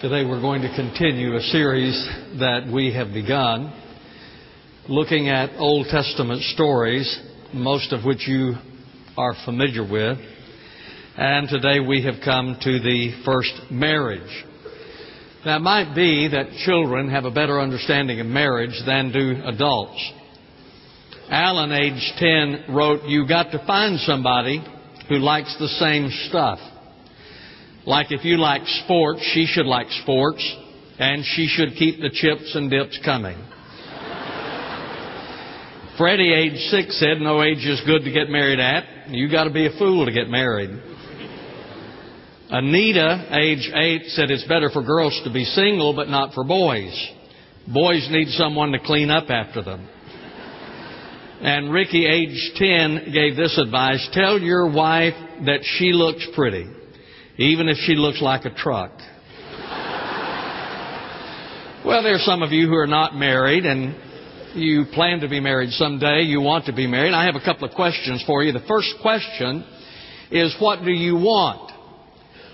Today we're going to continue a series that we have begun looking at Old Testament stories, most of which you are familiar with. And today we have come to the first marriage. Now it might be that children have a better understanding of marriage than do adults. Alan, age 10, wrote, You got to find somebody who likes the same stuff. Like if you like sports, she should like sports, and she should keep the chips and dips coming. Freddie, age six, said no age is good to get married at. You got to be a fool to get married. Anita, age eight, said it's better for girls to be single, but not for boys. Boys need someone to clean up after them. And Ricky, age 10, gave this advice Tell your wife that she looks pretty even if she looks like a truck. well, there are some of you who are not married and you plan to be married someday, you want to be married. I have a couple of questions for you. The first question is what do you want?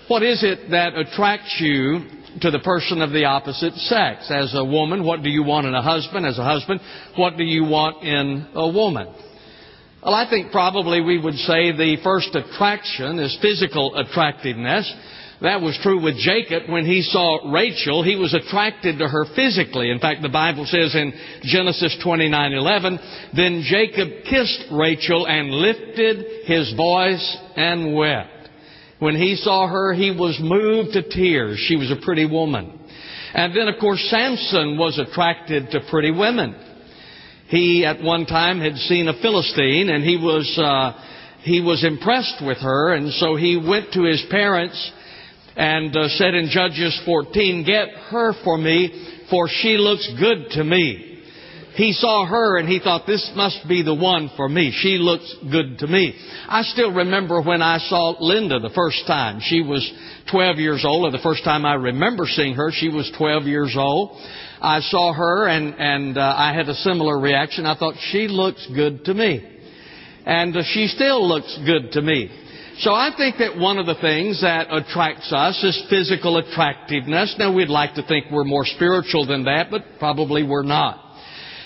What is it that attracts you to the person of the opposite sex? As a woman, what do you want in a husband? As a husband, what do you want in a woman? Well, I think probably we would say the first attraction is physical attractiveness. That was true with Jacob when he saw Rachel. He was attracted to her physically. In fact, the Bible says in Genesis 29:11, "Then Jacob kissed Rachel and lifted his voice and wept." When he saw her, he was moved to tears. She was a pretty woman. And then, of course, Samson was attracted to pretty women. He at one time had seen a Philistine and he was, uh, he was impressed with her and so he went to his parents and uh, said in Judges 14, get her for me for she looks good to me. He saw her and he thought, this must be the one for me. She looks good to me. I still remember when I saw Linda the first time. She was 12 years old, or the first time I remember seeing her, she was 12 years old. I saw her and, and uh, I had a similar reaction. I thought, she looks good to me. And uh, she still looks good to me. So I think that one of the things that attracts us is physical attractiveness. Now we'd like to think we're more spiritual than that, but probably we're not.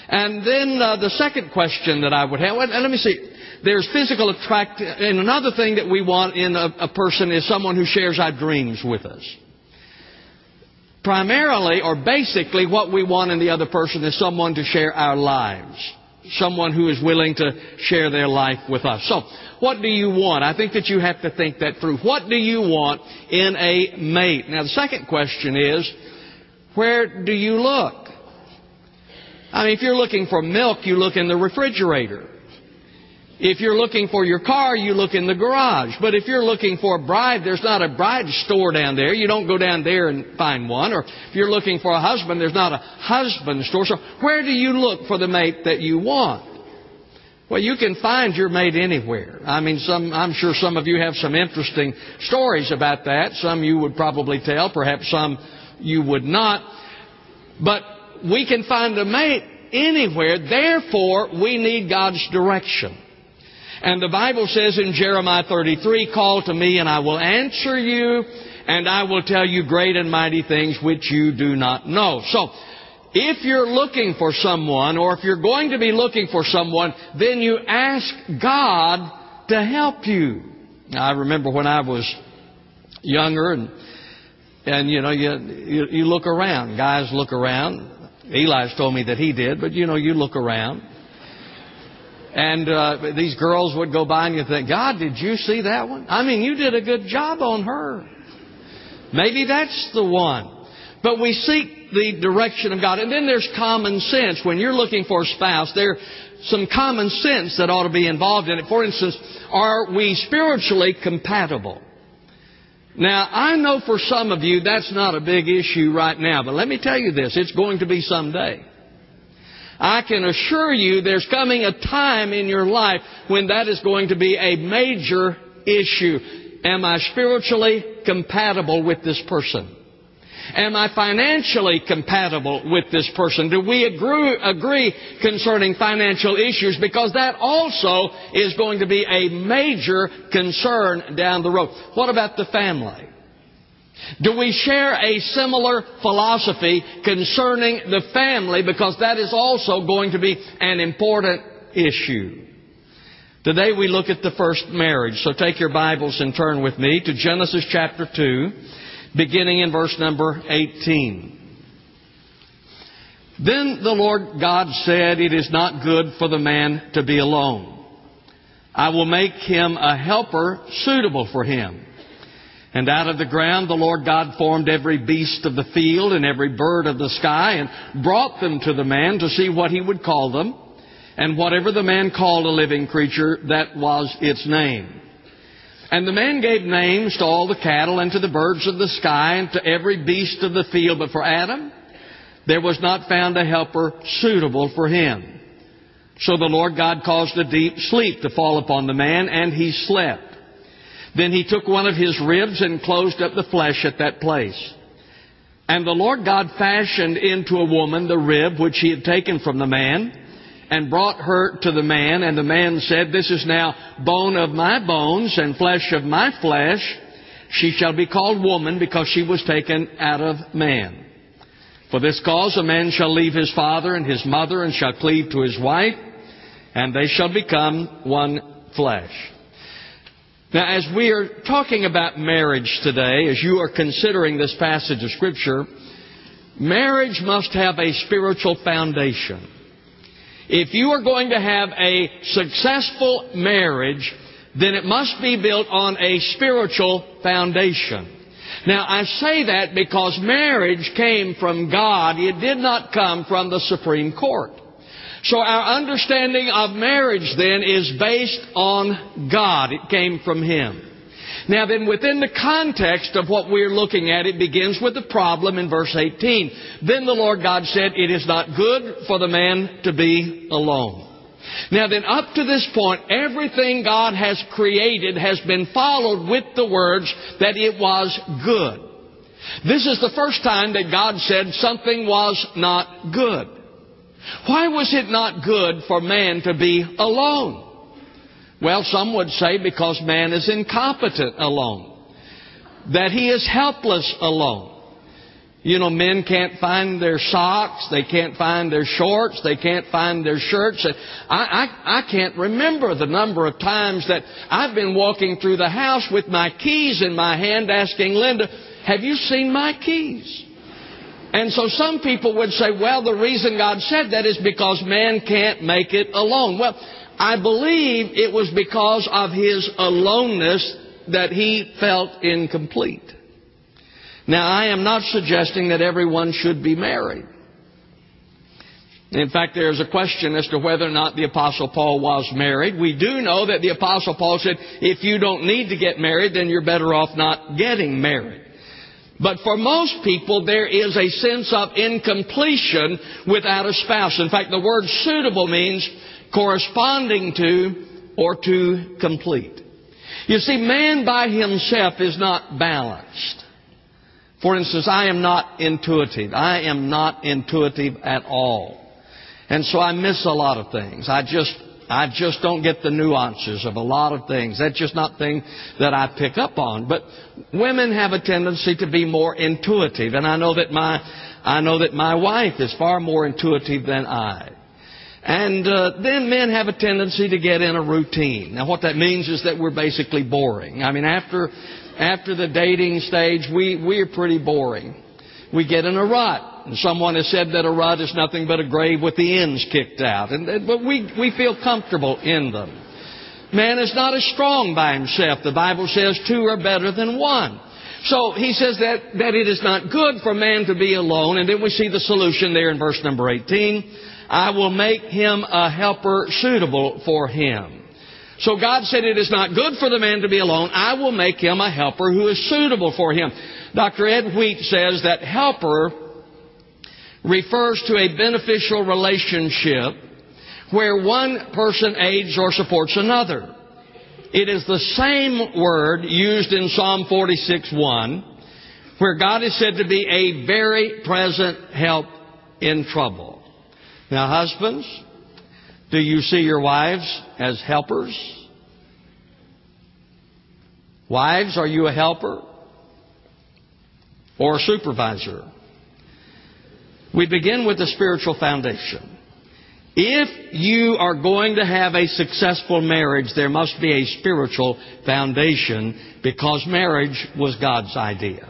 And then uh, the second question that I would have, and let me see, there's physical attract, and another thing that we want in a, a person is someone who shares our dreams with us primarily or basically what we want in the other person is someone to share our lives. Someone who is willing to share their life with us. So, what do you want? I think that you have to think that through. What do you want in a mate? Now, the second question is, where do you look? I mean, if you're looking for milk, you look in the refrigerator. If you're looking for your car, you look in the garage. But if you're looking for a bride, there's not a bride store down there. You don't go down there and find one. Or if you're looking for a husband, there's not a husband store. So where do you look for the mate that you want? Well, you can find your mate anywhere. I mean, some, I'm sure some of you have some interesting stories about that. Some you would probably tell, perhaps some you would not. But we can find a mate anywhere. Therefore, we need God's direction. And the Bible says in Jeremiah 33, Call to me and I will answer you and I will tell you great and mighty things which you do not know. So, if you're looking for someone or if you're going to be looking for someone, then you ask God to help you. Now, I remember when I was younger and and you know you, you you look around. Guys look around. Eli's told me that he did, but you know you look around. And uh, these girls would go by and you think, God, did you see that one? I mean, you did a good job on her. Maybe that's the one. But we seek the direction of God. And then there's common sense. When you're looking for a spouse, there's some common sense that ought to be involved in it. For instance, are we spiritually compatible? Now, I know for some of you that's not a big issue right now, but let me tell you this, it's going to be someday. I can assure you there's coming a time in your life when that is going to be a major issue. Am I spiritually compatible with this person? Am I financially compatible with this person? Do we agree, agree, concerning financial issues? Because that also is going to be a major concern down the road. What about the family? Do we share a similar philosophy concerning the family? Because that is also going to be an important issue. Today we look at the first marriage. So take your Bibles and turn with me to Genesis chapter 2, beginning in verse number 18. Then the Lord God said, It is not good for the man to be alone. I will make him a helper suitable for him. And out of the ground the Lord God formed every beast of the field and every bird of the sky and brought them to the man to see what he would call them. And whatever the man called a living creature, that was its name. And the man gave names to all the cattle and to the birds of the sky and to every beast of the field. But for Adam, there was not found a helper suitable for him. So the Lord God caused a deep sleep to fall upon the man, and he slept. Then he took one of his ribs and closed up the flesh at that place. And the Lord God fashioned into a woman the rib which he had taken from the man, and brought her to the man, and the man said, This is now bone of my bones and flesh of my flesh. She shall be called woman because she was taken out of man. For this cause a man shall leave his father and his mother and shall cleave to his wife, and they shall become one flesh. Now, as we are talking about marriage today, as you are considering this passage of Scripture, marriage must have a spiritual foundation. If you are going to have a successful marriage, then it must be built on a spiritual foundation. Now, I say that because marriage came from God. It did not come from the Supreme Court. So our understanding of marriage then is based on God. It came from Him. Now then, within the context of what we're looking at, it begins with the problem in verse 18. Then the Lord God said, It is not good for the man to be alone. Now then, up to this point, everything God has created has been followed with the words that it was good. This is the first time that God said something was not good. Why was it not good for man to be alone? Well, some would say because man is incompetent alone. That he is helpless alone. You know, men can't find their socks, they can't find their shorts, they can't find their shirts. I, I, I can't remember the number of times that I've been walking through the house with my keys in my hand asking Linda, have you seen my keys? And so some people would say, well, the reason God said that is because man can't make it alone. Well, I believe it was because of his aloneness that he felt incomplete. Now, I am not suggesting that everyone should be married. In fact, there's a question as to whether or not the Apostle Paul was married. We do know that the Apostle Paul said, if you don't need to get married, then you're better off not getting married. But for most people, there is a sense of incompletion without a spouse. In fact, the word suitable means corresponding to or to complete. You see, man by himself is not balanced. For instance, I am not intuitive. I am not intuitive at all. And so I miss a lot of things. I just I just don't get the nuances of a lot of things. That's just not thing that I pick up on. But women have a tendency to be more intuitive, and I know that my I know that my wife is far more intuitive than I. And uh, then men have a tendency to get in a routine. Now, what that means is that we're basically boring. I mean, after after the dating stage, we we're pretty boring. We get in a rut. And someone has said that a rut is nothing but a grave with the ends kicked out. And, but we, we feel comfortable in them. Man is not as strong by himself. The Bible says two are better than one. So he says that, that it is not good for man to be alone. And then we see the solution there in verse number 18. I will make him a helper suitable for him. So God said it is not good for the man to be alone. I will make him a helper who is suitable for him. Dr. Ed Wheat says that helper refers to a beneficial relationship where one person aids or supports another. It is the same word used in Psalm 46:1, where God is said to be a very present help in trouble. Now, husbands, do you see your wives as helpers? Wives, are you a helper? or a supervisor. We begin with the spiritual foundation. If you are going to have a successful marriage, there must be a spiritual foundation because marriage was God's idea.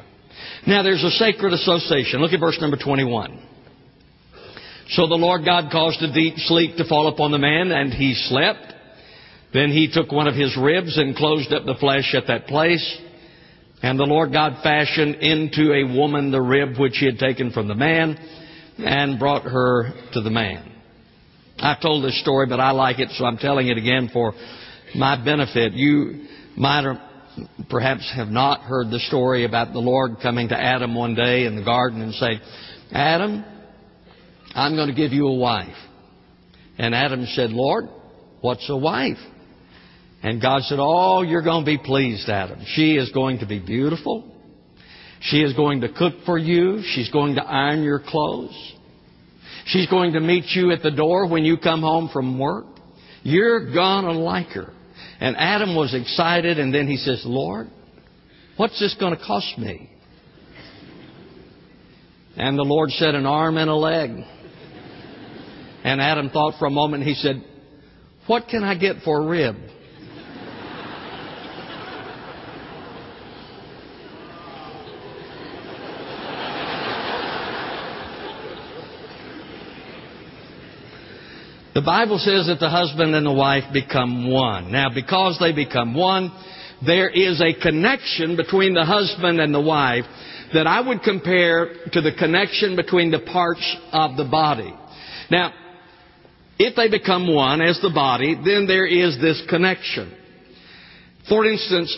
Now there's a sacred association. Look at verse number 21. So the Lord God caused a deep sleep to fall upon the man, and he slept. Then he took one of his ribs and closed up the flesh at that place. And the Lord God fashioned into a woman the rib which he had taken from the man and brought her to the man. I've told this story, but I like it, so I'm telling it again for my benefit. You might perhaps have not heard the story about the Lord coming to Adam one day in the garden and saying, Adam, I'm going to give you a wife. And Adam said, Lord, what's a wife? And God said, Oh, you're going to be pleased, Adam. She is going to be beautiful. She is going to cook for you. She's going to iron your clothes. She's going to meet you at the door when you come home from work. You're going to like her. And Adam was excited, and then he says, Lord, what's this going to cost me? And the Lord said, An arm and a leg. And Adam thought for a moment, he said, What can I get for a rib? The Bible says that the husband and the wife become one. Now, because they become one, there is a connection between the husband and the wife that I would compare to the connection between the parts of the body. Now, if they become one as the body, then there is this connection. For instance,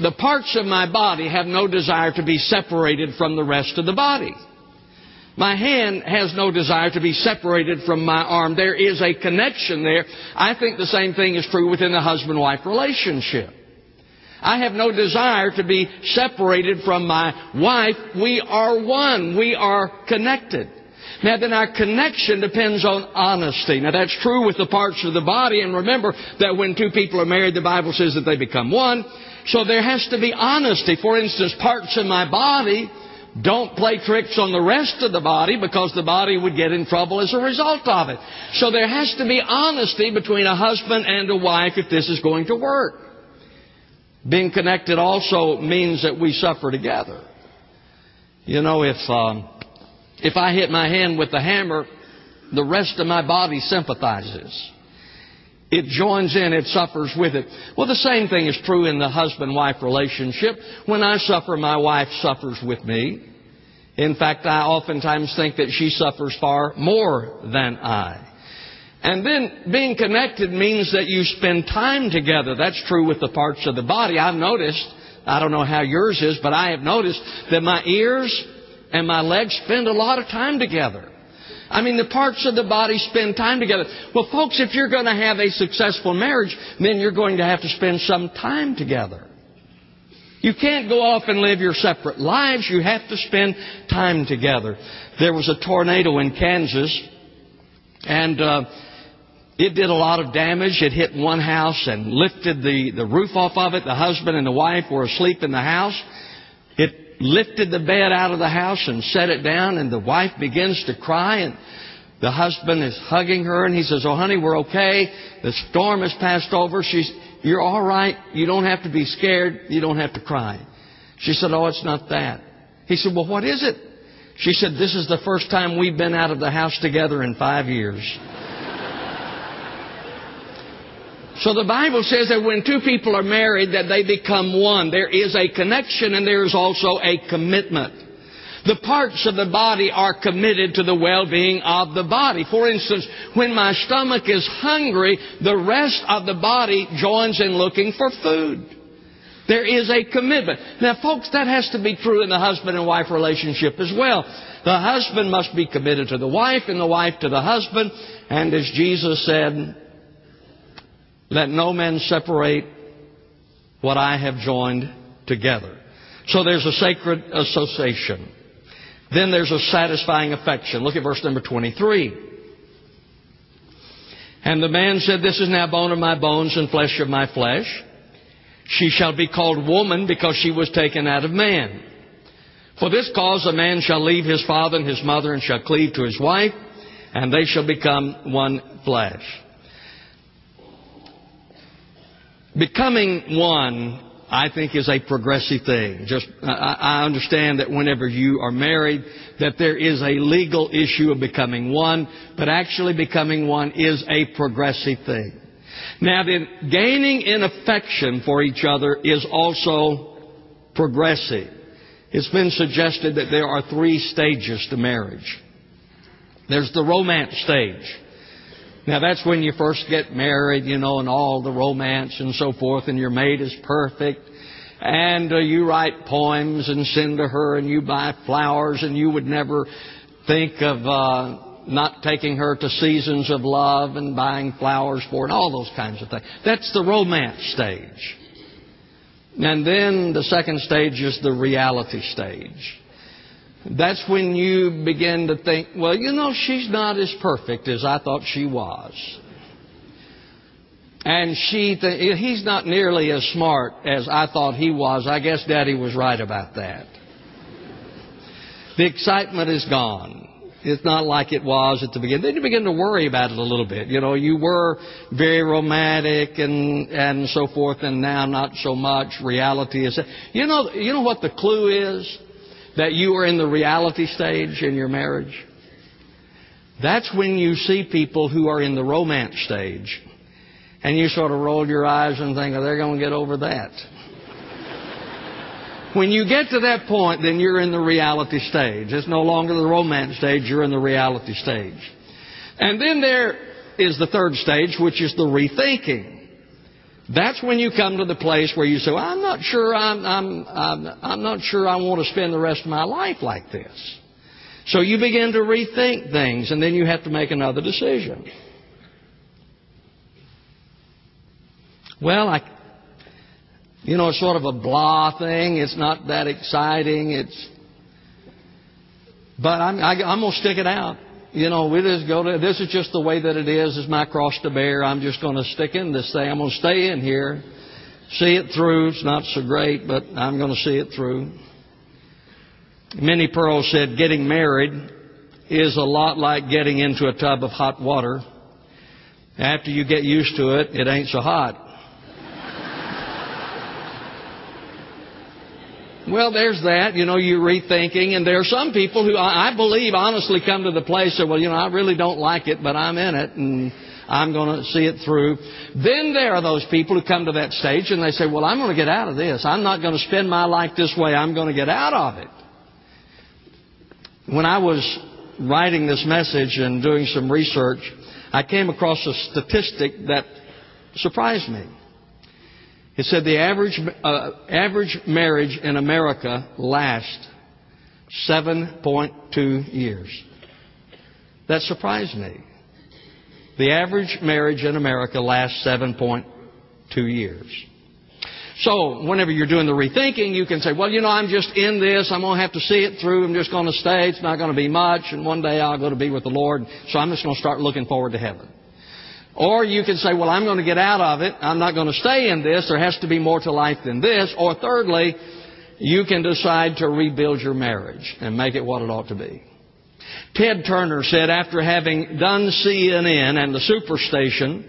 the parts of my body have no desire to be separated from the rest of the body. My hand has no desire to be separated from my arm. There is a connection there. I think the same thing is true within the husband-wife relationship. I have no desire to be separated from my wife. We are one. We are connected. Now then our connection depends on honesty. Now that's true with the parts of the body and remember that when two people are married the Bible says that they become one. So there has to be honesty. For instance, parts of my body don't play tricks on the rest of the body because the body would get in trouble as a result of it. So there has to be honesty between a husband and a wife if this is going to work. Being connected also means that we suffer together. You know, if um, if I hit my hand with the hammer, the rest of my body sympathizes. It joins in, it suffers with it. Well, the same thing is true in the husband-wife relationship. When I suffer, my wife suffers with me. In fact, I oftentimes think that she suffers far more than I. And then being connected means that you spend time together. That's true with the parts of the body. I've noticed, I don't know how yours is, but I have noticed that my ears and my legs spend a lot of time together. I mean, the parts of the body spend time together. Well, folks, if you're going to have a successful marriage, then you're going to have to spend some time together. You can't go off and live your separate lives. You have to spend time together. There was a tornado in Kansas, and uh, it did a lot of damage. It hit one house and lifted the, the roof off of it. The husband and the wife were asleep in the house. Lifted the bed out of the house and set it down, and the wife begins to cry, and the husband is hugging her, and he says, Oh, honey, we're okay. The storm has passed over. She's, You're all right. You don't have to be scared. You don't have to cry. She said, Oh, it's not that. He said, Well, what is it? She said, This is the first time we've been out of the house together in five years. So the Bible says that when two people are married that they become one. There is a connection and there is also a commitment. The parts of the body are committed to the well-being of the body. For instance, when my stomach is hungry, the rest of the body joins in looking for food. There is a commitment. Now folks, that has to be true in the husband and wife relationship as well. The husband must be committed to the wife and the wife to the husband. And as Jesus said, let no man separate what I have joined together. So there's a sacred association. Then there's a satisfying affection. Look at verse number 23. And the man said, This is now bone of my bones and flesh of my flesh. She shall be called woman because she was taken out of man. For this cause a man shall leave his father and his mother and shall cleave to his wife, and they shall become one flesh. Becoming one, I think, is a progressive thing. Just, I understand that whenever you are married, that there is a legal issue of becoming one, but actually becoming one is a progressive thing. Now then, gaining in affection for each other is also progressive. It's been suggested that there are three stages to marriage. There's the romance stage. Now that's when you first get married, you know, and all the romance and so forth, and your mate is perfect. And uh, you write poems and send to her, and you buy flowers, and you would never think of uh, not taking her to seasons of love and buying flowers for her, and all those kinds of things. That's the romance stage. And then the second stage is the reality stage. That's when you begin to think, well, you know, she's not as perfect as I thought she was. And she, th- he's not nearly as smart as I thought he was. I guess Daddy was right about that. The excitement is gone. It's not like it was at the beginning. Then you begin to worry about it a little bit. You know, you were very romantic and and so forth, and now not so much. Reality is. You know, you know what the clue is that you are in the reality stage in your marriage. That's when you see people who are in the romance stage, and you sort of roll your eyes and think, they're going to get over that. When you get to that point, then you're in the reality stage. It's no longer the romance stage, you're in the reality stage. And then there is the third stage, which is the rethinking. That's when you come to the place where you say, well, I'm not sure I'm, I'm, I'm, I'm not sure I want to spend the rest of my life like this. So you begin to rethink things, and then you have to make another decision. Well, I, you know, it's sort of a blah thing. It's not that exciting. It's, but I'm, I, I'm going to stick it out. You know, we just go to, this is just the way that it is. It's my cross to bear. I'm just going to stick in this thing. I'm going to stay in here, see it through. It's not so great, but I'm going to see it through. Minnie Pearl said, getting married is a lot like getting into a tub of hot water. After you get used to it, it ain't so hot. Well, there's that. You know, you're rethinking, and there are some people who I believe honestly come to the place of, well, you know, I really don't like it, but I'm in it, and I'm going to see it through. Then there are those people who come to that stage and they say, well, I'm going to get out of this. I'm not going to spend my life this way. I'm going to get out of it. When I was writing this message and doing some research, I came across a statistic that surprised me. It said the average, uh, average marriage in America lasts 7.2 years. That surprised me. The average marriage in America lasts 7.2 years. So, whenever you're doing the rethinking, you can say, well, you know, I'm just in this. I'm going to have to see it through. I'm just going to stay. It's not going to be much. And one day I'll go to be with the Lord. So I'm just going to start looking forward to heaven. Or you can say, well, I'm going to get out of it. I'm not going to stay in this. There has to be more to life than this. Or thirdly, you can decide to rebuild your marriage and make it what it ought to be. Ted Turner said after having done CNN and the Superstation,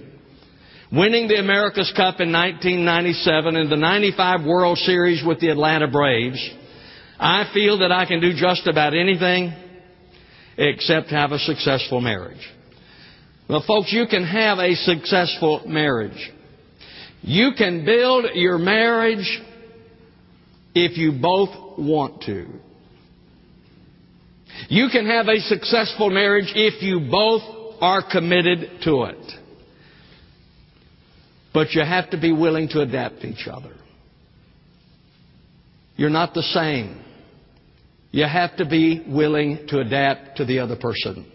winning the America's Cup in 1997 and the 95 World Series with the Atlanta Braves, I feel that I can do just about anything except have a successful marriage. Well, folks, you can have a successful marriage. You can build your marriage if you both want to. You can have a successful marriage if you both are committed to it. But you have to be willing to adapt each other. You're not the same. You have to be willing to adapt to the other person.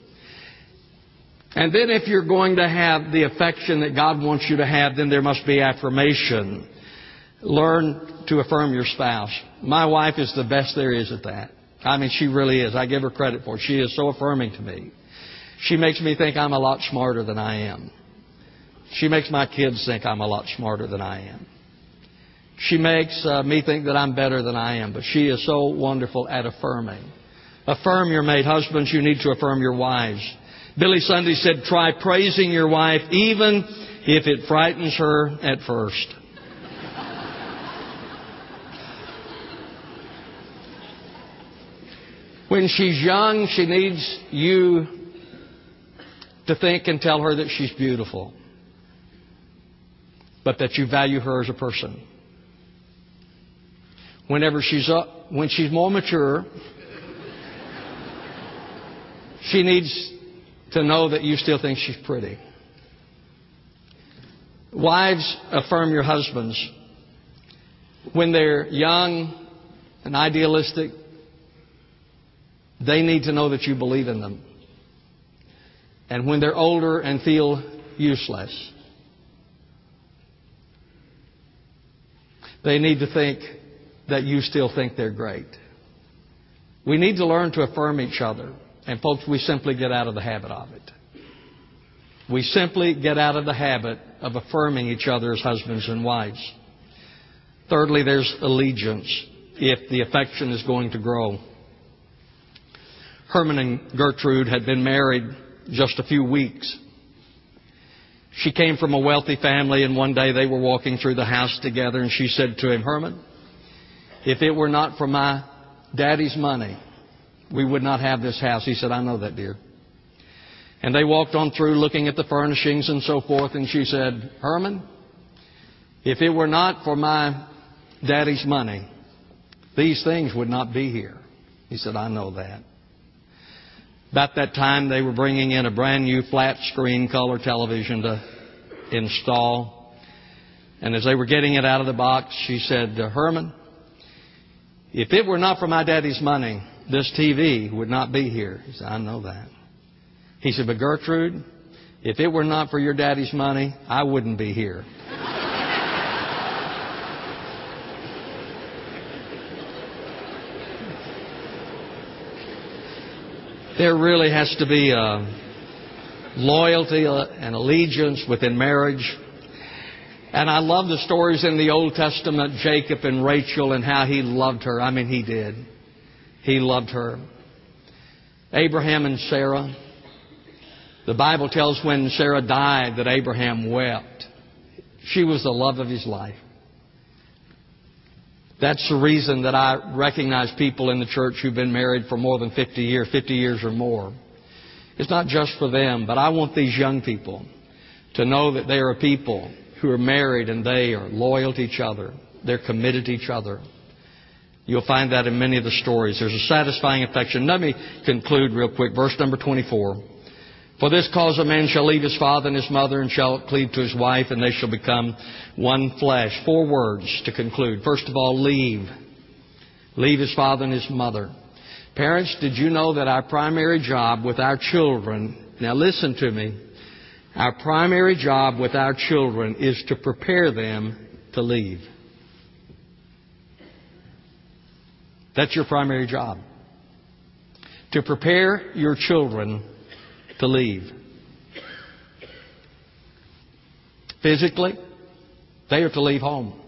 And then if you're going to have the affection that God wants you to have, then there must be affirmation. Learn to affirm your spouse. My wife is the best there is at that. I mean, she really is. I give her credit for it. She is so affirming to me. She makes me think I'm a lot smarter than I am. She makes my kids think I'm a lot smarter than I am. She makes uh, me think that I'm better than I am, but she is so wonderful at affirming. Affirm your mate. Husbands, you need to affirm your wives. Billy Sunday said, try praising your wife even if it frightens her at first. when she's young, she needs you to think and tell her that she's beautiful, but that you value her as a person. Whenever she's up, when she's more mature, she needs to know that you still think she's pretty. Wives, affirm your husbands. When they're young and idealistic, they need to know that you believe in them. And when they're older and feel useless, they need to think that you still think they're great. We need to learn to affirm each other. And folks, we simply get out of the habit of it. We simply get out of the habit of affirming each other as husbands and wives. Thirdly, there's allegiance if the affection is going to grow. Herman and Gertrude had been married just a few weeks. She came from a wealthy family, and one day they were walking through the house together, and she said to him, Herman, if it were not for my daddy's money, we would not have this house. He said, I know that, dear. And they walked on through looking at the furnishings and so forth, and she said, Herman, if it were not for my daddy's money, these things would not be here. He said, I know that. About that time, they were bringing in a brand new flat screen color television to install. And as they were getting it out of the box, she said, Herman, if it were not for my daddy's money, this TV would not be here. He said, I know that. He said, but Gertrude, if it were not for your daddy's money, I wouldn't be here. There really has to be a loyalty and allegiance within marriage. And I love the stories in the Old Testament, Jacob and Rachel and how he loved her. I mean, he did. He loved her. Abraham and Sarah. The Bible tells when Sarah died that Abraham wept. She was the love of his life. That's the reason that I recognize people in the church who've been married for more than 50 years, 50 years or more. It's not just for them, but I want these young people to know that they are people who are married and they are loyal to each other. They're committed to each other. You'll find that in many of the stories. There's a satisfying affection. Let me conclude real quick. Verse number 24. For this cause a man shall leave his father and his mother and shall cleave to his wife, and they shall become one flesh. Four words to conclude. First of all, leave. Leave his father and his mother. Parents, did you know that our primary job with our children, now listen to me, our primary job with our children is to prepare them to leave. That's your primary job. To prepare your children to leave. Physically, they are to leave home.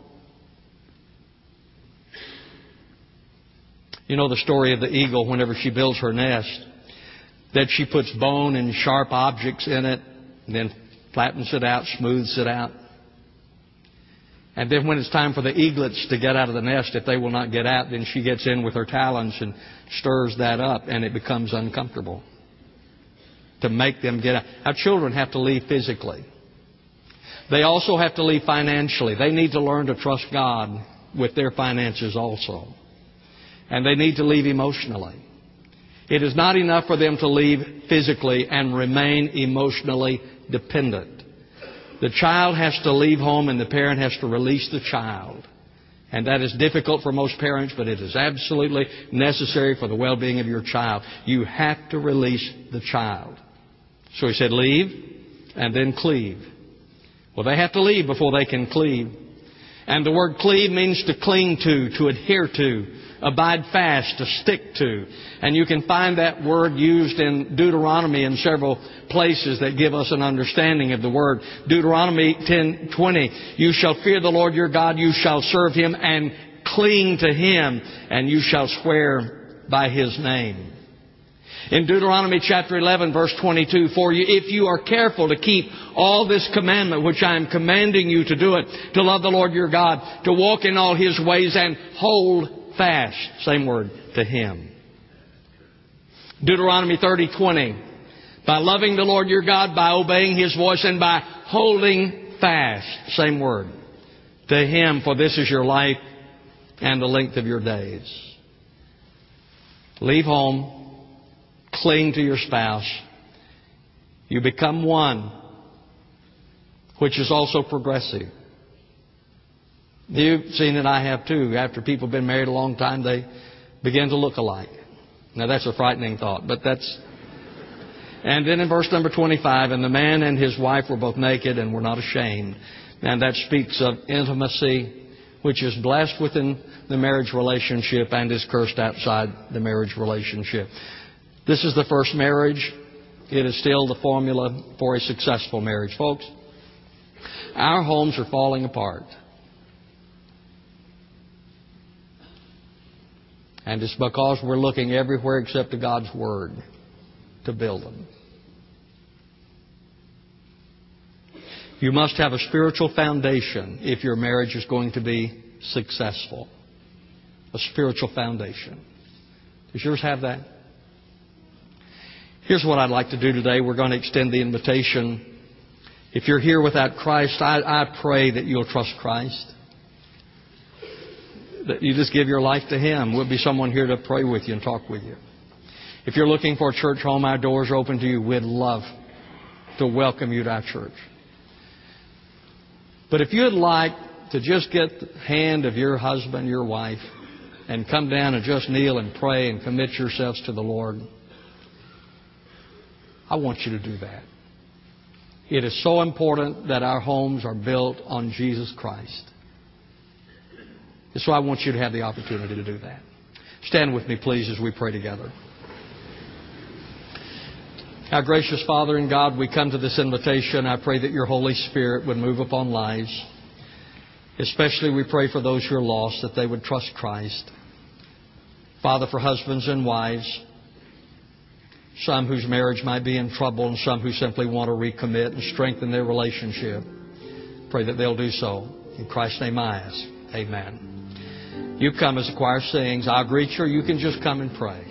You know the story of the eagle whenever she builds her nest, that she puts bone and sharp objects in it, and then flattens it out, smooths it out. And then when it's time for the eaglets to get out of the nest, if they will not get out, then she gets in with her talons and stirs that up, and it becomes uncomfortable to make them get out. Our children have to leave physically. They also have to leave financially. They need to learn to trust God with their finances also. And they need to leave emotionally. It is not enough for them to leave physically and remain emotionally dependent. The child has to leave home and the parent has to release the child. And that is difficult for most parents, but it is absolutely necessary for the well-being of your child. You have to release the child. So he said, leave and then cleave. Well, they have to leave before they can cleave. And the word cleave means to cling to, to adhere to, abide fast, to stick to. And you can find that word used in Deuteronomy in several places that give us an understanding of the word. Deuteronomy 10:20, you shall fear the Lord your God, you shall serve him and cling to him, and you shall swear by his name. In Deuteronomy chapter 11 verse 22, for you, if you are careful to keep all this commandment which I am commanding you to do it, to love the Lord your God, to walk in all His ways and hold fast, same word, to Him. Deuteronomy 30:20, by loving the Lord your God, by obeying His voice, and by holding fast, same word, to Him, for this is your life and the length of your days. Leave home, cling to your spouse. You become one, which is also progressive. You've seen it, I have too. After people have been married a long time, they begin to look alike. Now that's a frightening thought, but that's. And then in verse number 25, and the man and his wife were both naked and were not ashamed. And that speaks of intimacy, which is blessed within the marriage relationship and is cursed outside the marriage relationship. This is the first marriage. It is still the formula for a successful marriage, folks. Our homes are falling apart. And it's because we're looking everywhere except to God's Word to build them. You must have a spiritual foundation if your marriage is going to be successful. A spiritual foundation. Does yours have that? Here's what I'd like to do today. We're going to extend the invitation. If you're here without Christ, I, I pray that you'll trust Christ. That you just give your life to Him. We'll be someone here to pray with you and talk with you. If you're looking for a church home, our doors are open to you. We'd love to welcome you to our church. But if you'd like to just get the hand of your husband, your wife, and come down and just kneel and pray and commit yourselves to the Lord, I want you to do that. It is so important that our homes are built on Jesus Christ. And so I want you to have the opportunity to do that. Stand with me, please, as we pray together. Our gracious Father and God, we come to this invitation. I pray that your Holy Spirit would move upon lives. Especially we pray for those who are lost, that they would trust Christ. Father, for husbands and wives, some whose marriage might be in trouble, and some who simply want to recommit and strengthen their relationship. Pray that they'll do so. In Christ's name I ask. Amen. You come as the choir sings. I'll greet you, you can just come and pray.